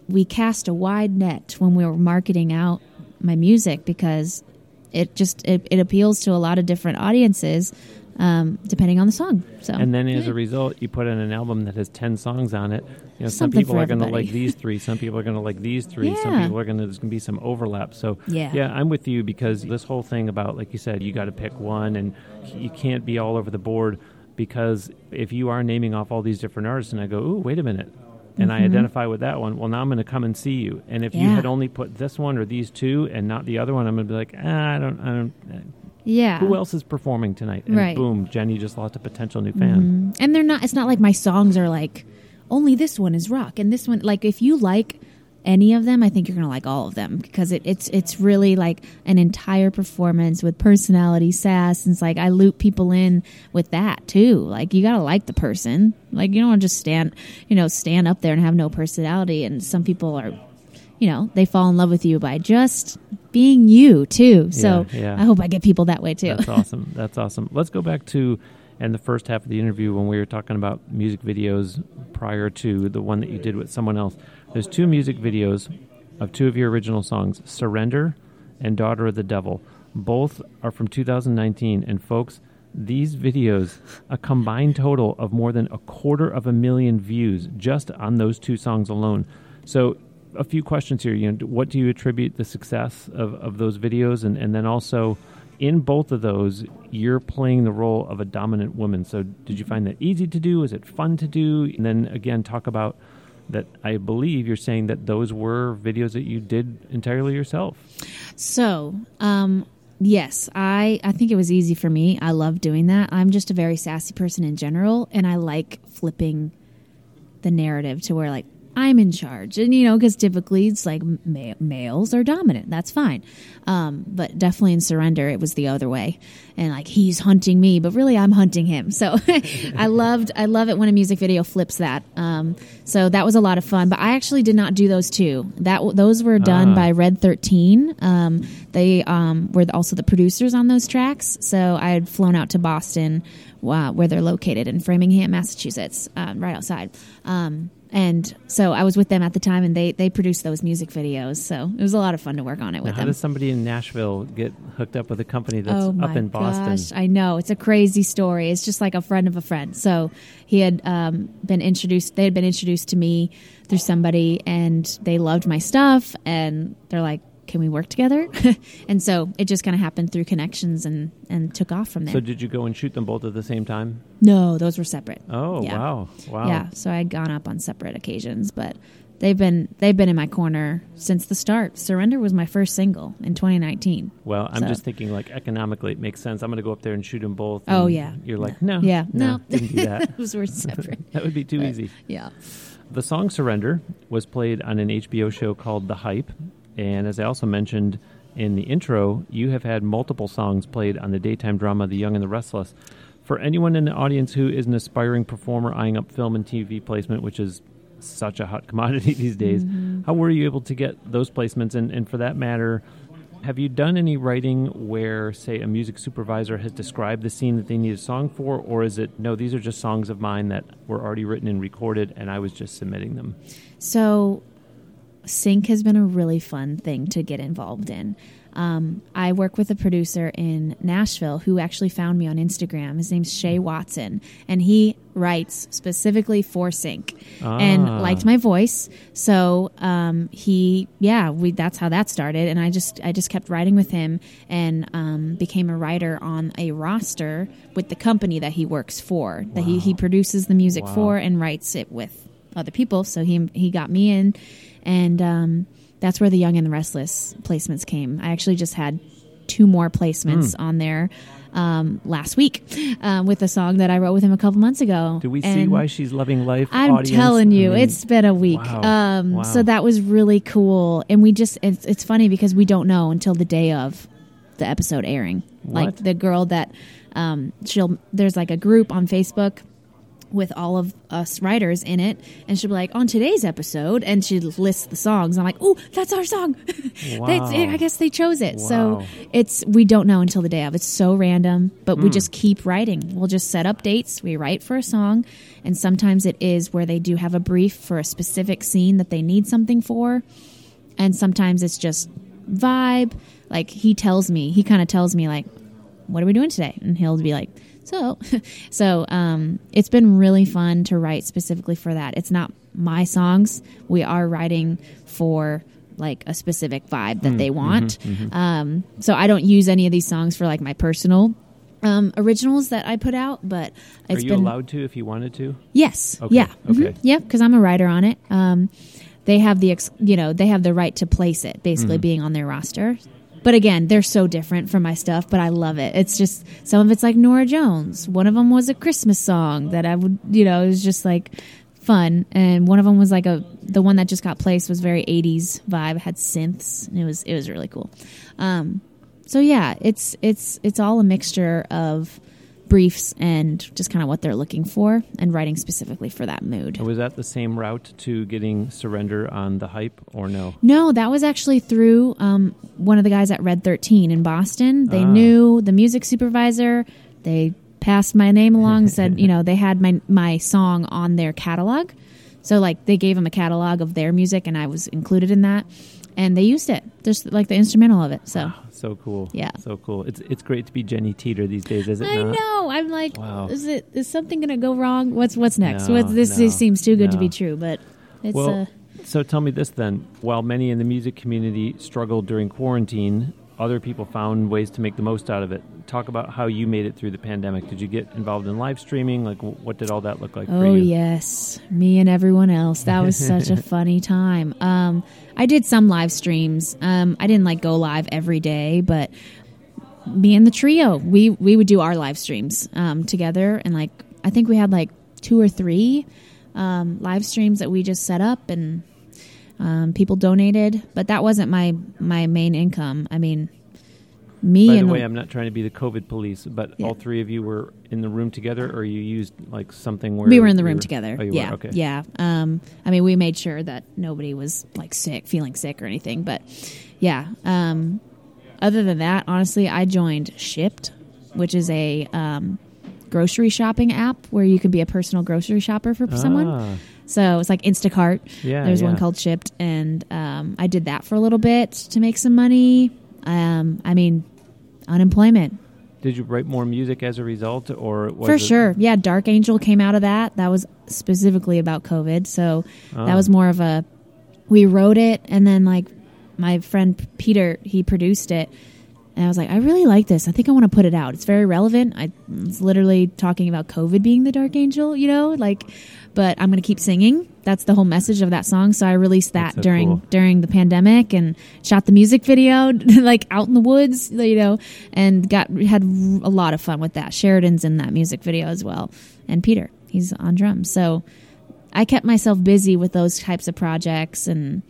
[SPEAKER 2] we cast a wide net when we were marketing out my music because it just it, it appeals to a lot of different audiences um, depending on the song. So
[SPEAKER 1] and then as a result, you put in an album that has ten songs on it. You know, some people are going to like these three, some people are going to like these three, yeah. some people are going to there's going to be some overlap. So
[SPEAKER 2] yeah,
[SPEAKER 1] yeah, I'm with you because this whole thing about like you said, you got to pick one, and you can't be all over the board because if you are naming off all these different artists, and I go, oh, wait a minute, and mm-hmm. I identify with that one, well, now I'm going to come and see you. And if yeah. you had only put this one or these two and not the other one, I'm going to be like, ah, I don't, I don't. Uh,
[SPEAKER 2] yeah.
[SPEAKER 1] Who else is performing tonight? And
[SPEAKER 2] right.
[SPEAKER 1] boom, Jenny just lost a potential new fan. Mm-hmm.
[SPEAKER 2] And they're not. It's not like my songs are like only this one is rock and this one. Like if you like any of them, I think you're going to like all of them because it, it's it's really like an entire performance with personality, sass, and it's like I loop people in with that too. Like you got to like the person. Like you don't want to just stand, you know, stand up there and have no personality. And some people are, you know, they fall in love with you by just being you too. So
[SPEAKER 1] yeah, yeah.
[SPEAKER 2] I hope I get people that way too.
[SPEAKER 1] That's awesome. That's awesome. Let's go back to and the first half of the interview when we were talking about music videos prior to the one that you did with someone else. There's two music videos of two of your original songs, Surrender and Daughter of the Devil. Both are from 2019. And folks, these videos, a combined total of more than a quarter of a million views just on those two songs alone. So, a few questions here. You know, what do you attribute the success of, of those videos? And, and then also, in both of those, you're playing the role of a dominant woman. So, did you find that easy to do? Is it fun to do? And then again, talk about that. I believe you're saying that those were videos that you did entirely yourself.
[SPEAKER 2] So, um, yes, I I think it was easy for me. I love doing that. I'm just a very sassy person in general, and I like flipping the narrative to where like I'm in charge. And, you know, because typically it's like ma- males are dominant. That's fine. Um, but definitely in Surrender, it was the other way. And like, he's hunting me, but really I'm hunting him. So [laughs] I loved, I love it when a music video flips that. Um, so that was a lot of fun. But I actually did not do those two. That Those were done
[SPEAKER 1] Ah.
[SPEAKER 2] by Red 13. Um, they um, were also the producers on those tracks. So I had flown out to Boston, wow, where they're located in Framingham, Massachusetts, um, right outside. And so I was with them at the time, and they they produced those music videos. So it was a lot of fun to work on it
[SPEAKER 1] Now,
[SPEAKER 2] with
[SPEAKER 1] how
[SPEAKER 2] them.
[SPEAKER 1] How does somebody in Nashville get hooked up with a company that's
[SPEAKER 2] oh
[SPEAKER 1] up in Boston?
[SPEAKER 2] gosh, I know it's a crazy story. It's just like a friend of a friend. So he had um, been introduced. They had been introduced to me through somebody, and they loved my stuff, and they're like. Can we work together? [laughs] and so it just kind of happened through connections and, and took off from there.
[SPEAKER 1] So, did you go and shoot them both at the same time?
[SPEAKER 2] no, those were separate.
[SPEAKER 1] Oh,
[SPEAKER 2] Yeah.
[SPEAKER 1] wow. Wow.
[SPEAKER 2] Yeah, so I had gone up on separate occasions, but they've been they've been in my corner since the start. Surrender was my first single in 2019.
[SPEAKER 1] Well, I'm
[SPEAKER 2] So-
[SPEAKER 1] just thinking, like, economically, it makes sense. I'm going to go up there and shoot them both.
[SPEAKER 2] Oh, yeah.
[SPEAKER 1] You're like, no.
[SPEAKER 2] Yeah,
[SPEAKER 1] no.
[SPEAKER 2] no.
[SPEAKER 1] Didn't do that. [laughs]
[SPEAKER 2] Those were [laughs] separate.
[SPEAKER 1] that would be too
[SPEAKER 2] Right.
[SPEAKER 1] easy.
[SPEAKER 2] yeah.
[SPEAKER 1] The song Surrender was played on an HBO show called The Hype. And as I also mentioned in the intro, you have had multiple songs played on the daytime drama The Young and the Restless. For anyone in the audience who is an aspiring performer eyeing up film and TV placement, which is such a hot [laughs] commodity these days, mm-hmm. how were you able to get those placements? And, and for that matter, have you done any writing where, say, a music supervisor has described the scene that they need a song for, or is it no? These are just songs of mine that were already written and recorded, and I was just submitting them.
[SPEAKER 2] So, sync has been a really fun thing to get involved in. Um, I work with a producer in Nashville who actually found me on Instagram. His name's Shay Watson, and he writes specifically for sync
[SPEAKER 1] Ah.
[SPEAKER 2] and liked my voice. So um, he, yeah, we that's how that started. And I just I just kept writing with him and um, became a writer on a roster with the company that he works for. That he he produces the music
[SPEAKER 1] Wow.
[SPEAKER 2] for and writes it with other people. So he he got me in, and um, that's where the Young and the Restless placements came. I actually just had two more placements
[SPEAKER 1] Hmm.
[SPEAKER 2] on there um, last week um, with a song that I wrote with him a couple months ago.
[SPEAKER 1] Do we see why she's loving life?
[SPEAKER 2] I'm
[SPEAKER 1] audience?
[SPEAKER 2] telling you,
[SPEAKER 1] I mean,
[SPEAKER 2] it's been a week.
[SPEAKER 1] wow.
[SPEAKER 2] Um,
[SPEAKER 1] Wow.
[SPEAKER 2] So that was really cool, and we just it's, it's funny because we don't know until the day of the episode airing. Like the girl that um, she'll there's like a group on Facebook with all of us writers in it, and she'll be like, "On today's episode," and she lists the songs. I'm like, "Oh, that's our song." [laughs]
[SPEAKER 1] Wow.
[SPEAKER 2] I guess they chose it. So it's we don't know until the day of. It's so random, but
[SPEAKER 1] Hmm.
[SPEAKER 2] we just keep writing. We'll just set up dates. We write for a song, and sometimes it is where they do have a brief for a specific scene that they need something for, and sometimes it's just vibe. Like he tells me, he kind of tells me like, "What are we doing today?" And he'll be like, "So," [laughs] so um, it's been really fun to write specifically for that. It's not my songs. We are writing for like a specific vibe that they want. Um, so I don't use any of these songs for like my personal um, originals that I put out, but
[SPEAKER 1] Are
[SPEAKER 2] it's
[SPEAKER 1] you
[SPEAKER 2] been
[SPEAKER 1] allowed to if you wanted to?
[SPEAKER 2] Yes.
[SPEAKER 1] Okay,
[SPEAKER 2] Yeah. Mhm.
[SPEAKER 1] okay.
[SPEAKER 2] Yep. Because I'm a writer on it. Um, they have the ex- you know they have the right to place it, basically
[SPEAKER 1] Mm-hmm.
[SPEAKER 2] being on their roster. But again, they're so different from my stuff. But I love it. It's just some of it's like Norah Jones. One of them was a Christmas song that I would you know it was just like fun, and one of them was like a the one that just got placed was very 80s vibe. It had synths, and it was it was really cool. Um, so yeah, it's it's it's all a mixture of briefs and just kind of what they're looking for and writing specifically for that mood.
[SPEAKER 1] Was that the same route to getting surrender on the hype, or no?
[SPEAKER 2] No, that was actually through um, one of the guys at Red 13 in Boston. They
[SPEAKER 1] Ah.
[SPEAKER 2] knew the music supervisor. They passed my name along, [laughs] said, you know, they had my, my song on their catalog. So, like, they gave them a catalog of their music, and I was included in that. And they used it, just like the instrumental of it. So,
[SPEAKER 1] So cool.
[SPEAKER 2] Yeah.
[SPEAKER 1] So cool. It's it's great to be Jenny Teator these days, is it
[SPEAKER 2] I
[SPEAKER 1] not?
[SPEAKER 2] know. I'm like,
[SPEAKER 1] Wow.
[SPEAKER 2] is it is something going to go wrong? What's what's next?
[SPEAKER 1] No,
[SPEAKER 2] What's, this
[SPEAKER 1] no,
[SPEAKER 2] seems too good to be true, but it's
[SPEAKER 1] Well,
[SPEAKER 2] uh,
[SPEAKER 1] so tell me this then. While many in the music community struggled during quarantine, other people found ways to make the most out of it. Talk about how you made it through the pandemic. Did you get involved in live streaming? Like, what did all that look like for
[SPEAKER 2] Oh
[SPEAKER 1] you?
[SPEAKER 2] yes, me and everyone else. That was such a [laughs] funny time. Um, I did some live streams. Um, I didn't like go live every day, but me and the trio, we we would do our live streams um, together, and like I think we had like two or three um, live streams that we just set up, and um, people donated. But that wasn't my my main income. I mean, me
[SPEAKER 1] By the way, I'm not trying to be the COVID police, but
[SPEAKER 2] Yeah.
[SPEAKER 1] all three of you were in the room together, or you used like something where
[SPEAKER 2] we were in the room together.
[SPEAKER 1] Oh, you
[SPEAKER 2] yeah,
[SPEAKER 1] were? Okay.
[SPEAKER 2] yeah. Um, I mean, we made sure that nobody was like sick, feeling sick or anything. But yeah. Um, other than that, honestly, I joined Shipt, which is a um, grocery shopping app where you can be a personal grocery shopper for someone.
[SPEAKER 1] Ah,
[SPEAKER 2] So it's like Instacart.
[SPEAKER 1] Yeah,
[SPEAKER 2] There's one called Shipt, and um, I did that for a little bit to make some money. Um, I mean, unemployment
[SPEAKER 1] Did you write more music as a result, or was
[SPEAKER 2] for sure. Yeah, Dark Angel came out of that. That was specifically about COVID. So that
[SPEAKER 1] Ah.
[SPEAKER 2] was more of a we wrote it and then like my friend Peter, he produced it. And I was like, I really like this. I think I want to put it out. It's very relevant. I it's literally talking about COVID being the dark angel, you know, like but I'm going to keep singing. That's the whole message of that song. So I released that
[SPEAKER 1] so
[SPEAKER 2] during
[SPEAKER 1] cool.
[SPEAKER 2] during the pandemic and shot the music video [laughs] like out in the woods, you know, and got had a lot of fun with that. Sheridan's in that music video as well, and Peter, he's on drums. So I kept myself busy with those types of projects, and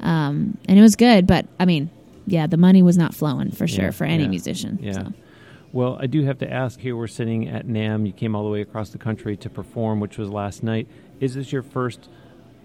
[SPEAKER 2] um, and it was good. But I mean, yeah, the money was not flowing for sure
[SPEAKER 1] Yeah,
[SPEAKER 2] for any
[SPEAKER 1] yeah,
[SPEAKER 2] musician.
[SPEAKER 1] Yeah.
[SPEAKER 2] so.
[SPEAKER 1] Well, I do have to ask here, we're sitting at NAMM. You came all the way across the country to perform, which was last night. Is this your first,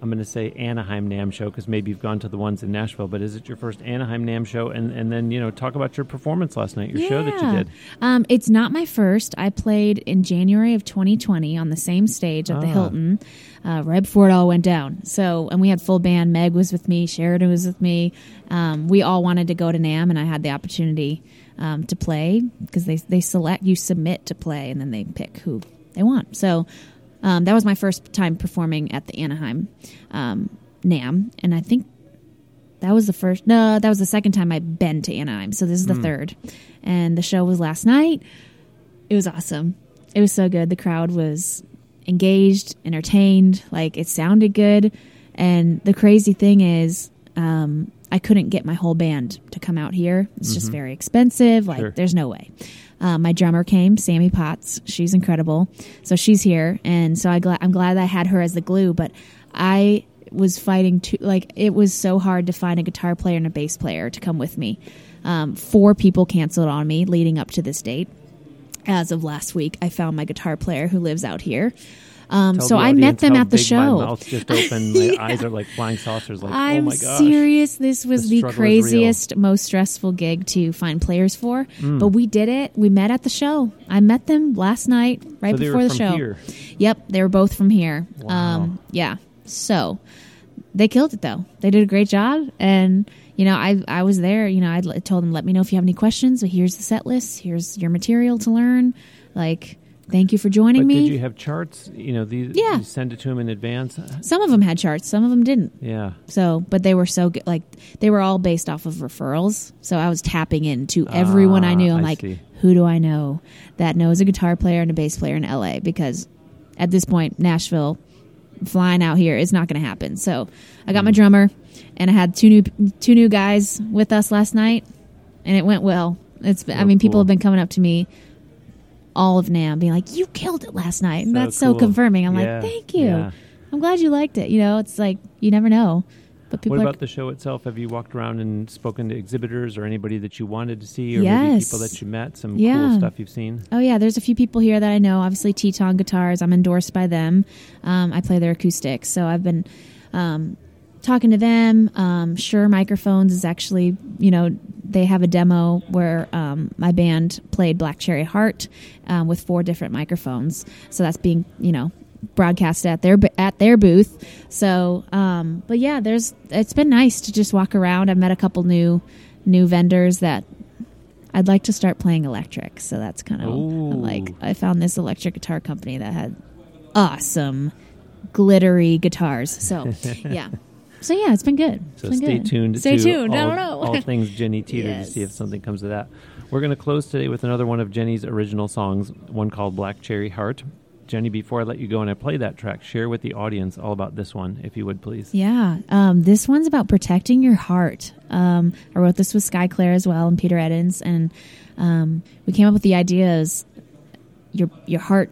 [SPEAKER 1] I'm going to say Anaheim NAMM show, because maybe you've gone to the ones in Nashville, but is it your first Anaheim NAMM show? And, and then, you know, talk about your performance last night, your show that you did.
[SPEAKER 2] Um, it's not my first. I played in January of 2020 on the same stage at the
[SPEAKER 1] Ah.
[SPEAKER 2] Hilton, uh, right before it all went down. So, and we had full band. Meg was with me. Sheridan was with me. Um, we all wanted to go to NAMM, and I had the opportunity um, to play because they they select you submit to play, and then they pick who they want. So. Um, that was my first time performing at the Anaheim um, NAMM, and I think that was the first. No, that was the second time I'd been to Anaheim. So this is the third, and the show was last night. It was awesome. It was so good. The crowd was engaged, entertained. Like it sounded good, and the crazy thing is, um, I couldn't get my whole band to come out here. It's just very expensive. Like
[SPEAKER 1] Sure.
[SPEAKER 2] there's no way. Uh, my drummer came, Sammy Potts. She's incredible. So she's here, and so I gla- I'm glad I had her as the glue. But I was fighting to like it was so hard to find a guitar player and a bass player to come with me. Um, four people canceled on me leading up to this date. As of last week, I found my guitar player who lives out here. Um, so I met them at the show.
[SPEAKER 1] My mouth just opened. My [laughs] eyes are like flying saucers. Like, oh
[SPEAKER 2] I'm
[SPEAKER 1] my gosh.
[SPEAKER 2] serious. This was
[SPEAKER 1] The
[SPEAKER 2] the,
[SPEAKER 1] struggle is real.
[SPEAKER 2] craziest, most stressful gig to find players for.
[SPEAKER 1] Mm.
[SPEAKER 2] But we did it. We met at the show. I met them last night, right
[SPEAKER 1] So
[SPEAKER 2] before
[SPEAKER 1] were
[SPEAKER 2] the
[SPEAKER 1] from
[SPEAKER 2] show.
[SPEAKER 1] here.
[SPEAKER 2] Yep, they were both from here.
[SPEAKER 1] Wow.
[SPEAKER 2] Um, yeah. So they killed it though. They did a great job, and you know, I I was there. You know, I told them, let me know if you have any questions. Here's the set list. Here's your material to learn. Like, thank you for joining
[SPEAKER 1] But
[SPEAKER 2] me.
[SPEAKER 1] did you have charts? You know, these,
[SPEAKER 2] Yeah.
[SPEAKER 1] you send it to them in advance?
[SPEAKER 2] some of them had charts. Some of them didn't.
[SPEAKER 1] Yeah.
[SPEAKER 2] So, but they were so good. Like they were all based off of referrals. So I was tapping into everyone I knew.
[SPEAKER 1] Ah,
[SPEAKER 2] I'm
[SPEAKER 1] I
[SPEAKER 2] like,
[SPEAKER 1] see.
[SPEAKER 2] who do I know that knows a guitar player and a bass player in LA? Because at this point, Nashville flying out here is not going to happen. So I got my
[SPEAKER 1] Hmm.
[SPEAKER 2] drummer, and I had two new two new guys with us last night, and it went well. It's I
[SPEAKER 1] So
[SPEAKER 2] mean, people have been coming up to me. All of NAMM being like, "You killed it last night," and
[SPEAKER 1] So
[SPEAKER 2] that's so confirming. I'm
[SPEAKER 1] Yeah,
[SPEAKER 2] like, "Thank you."
[SPEAKER 1] yeah.
[SPEAKER 2] I'm glad you liked it. You know, it's like you never know. But people
[SPEAKER 1] What about the show itself? Have you walked around and spoken to exhibitors or anybody that you wanted to see, or maybe
[SPEAKER 2] Yes.
[SPEAKER 1] people that you met? Some
[SPEAKER 2] Yeah.
[SPEAKER 1] cool stuff you've seen.
[SPEAKER 2] Oh yeah, there's a few people here that I know. Obviously, Teton Guitars. I'm endorsed by them. Um, I play their acoustics, so I've been um, talking to them. Um, Shure, Microphones is actually, you know, they have a demo where um, my band played Black Cherry Heart um, with four different microphones. So that's being, you know, broadcast at their at their booth. So, um, but yeah, there's it's been nice to just walk around. I've met a couple new new vendors that I'd like to start playing electric. So that's kind of like I found this electric guitar company that had awesome glittery guitars. So [laughs] yeah, so yeah, it's been good. It's
[SPEAKER 1] So
[SPEAKER 2] been
[SPEAKER 1] stay
[SPEAKER 2] good.
[SPEAKER 1] tuned.
[SPEAKER 2] Stay tuned.
[SPEAKER 1] All,
[SPEAKER 2] I don't know.
[SPEAKER 1] all things Jenny [laughs] Teator to see if something comes of that. We're going to close today with another one of Jenny's original songs, one called Black Cherry Heart. Jenny, before I let you go and I play that track, share with the audience all about this one, if you would please.
[SPEAKER 2] Yeah, um, this one's about protecting your heart. Um, I wrote this with Sky Claire as well and Peter Eddins, and um, we came up with the ideas. your your heart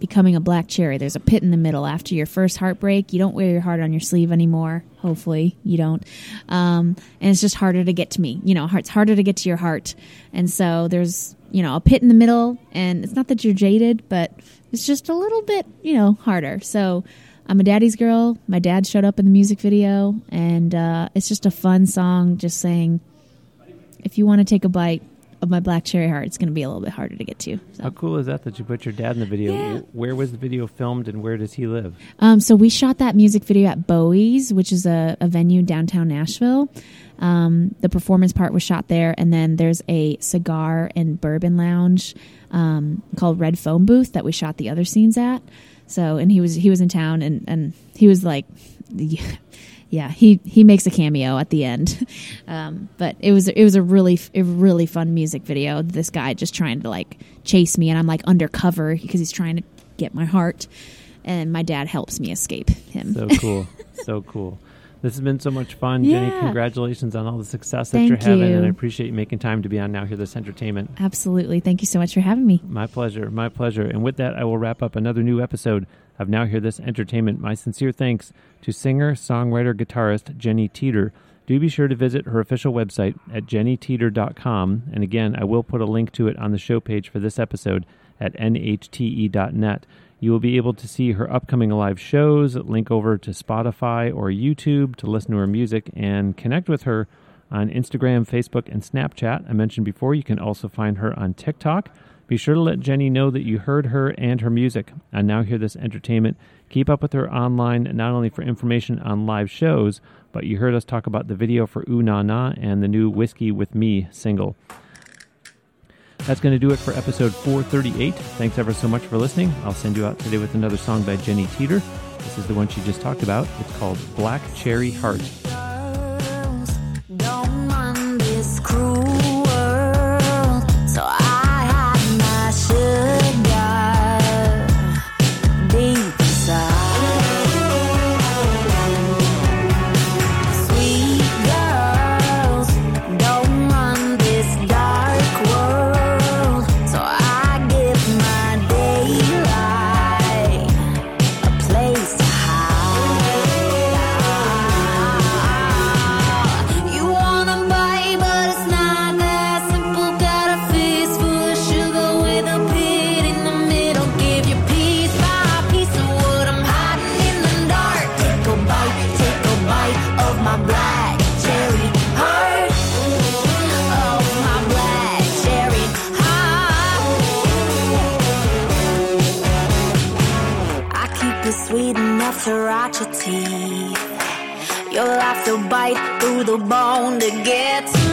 [SPEAKER 2] becoming a black cherry. There's a pit in the middle. After your first heartbreak, you don't wear your heart on your sleeve anymore. Hopefully, you don't. Um, and it's just harder to get to me. You know, it's harder to get to your heart. And so there's you know a pit in the middle, and it's not that you're jaded, but it's just a little bit you know harder. So. I'm a daddy's girl. My dad showed up in the music video, and uh, it's just a fun song. Just saying, if you want to take a bite of my black cherry heart, it's going to be a little bit harder to get to. So.
[SPEAKER 1] How cool is that that you put your dad in the video?
[SPEAKER 2] Yeah.
[SPEAKER 1] Where was the video filmed and where does he live?
[SPEAKER 2] Um, so we shot that music video at Bowie's, which is a, a venue downtown Nashville. Um, the performance part was shot there, and then there's a cigar and bourbon lounge um, called Red Phone Booth that we shot the other scenes at. So, and he was he was in town, and and he was like, [laughs] yeah, he he makes a cameo at the end. [laughs] Um, but it was it was a really a really fun music video. This guy just trying to like chase me, and I'm like undercover because he's trying to get my heart and my dad helps me escape him.
[SPEAKER 1] So [laughs] cool. so cool. This has been so much fun. Jenny, congratulations on all the success that
[SPEAKER 2] Thank
[SPEAKER 1] you're having,
[SPEAKER 2] you.
[SPEAKER 1] and I appreciate you making time to be on Now Hear This Entertainment.
[SPEAKER 2] Absolutely. Thank you so much for having me.
[SPEAKER 1] My pleasure. My pleasure. And with that, I will wrap up another new episode of Now Hear This Entertainment. My sincere thanks to singer, songwriter, guitarist Jenny Teator. Do be sure to visit her official website at jennyteator.com. And again, I will put a link to it on the show page for this episode at nhte.net. You will be able to see her upcoming live shows, link over to Spotify or YouTube to listen to her music, and connect with her on Instagram, Facebook, and Snapchat. I mentioned before you can also find her on TikTok. Be sure to let Jenny know that you heard her and her music on Now Hear This Entertainment. Keep up with her online, not only for information on live shows, but you heard us talk about the video for Ooh Na Na and the new Whiskey with Me single. That's going to do it for episode 438. Thanks ever so much for listening. I'll send you out today with another song by Jenny Teator. This is the one she just talked about. It's called Black Cherry Heart.
[SPEAKER 4] Through the bone to get to.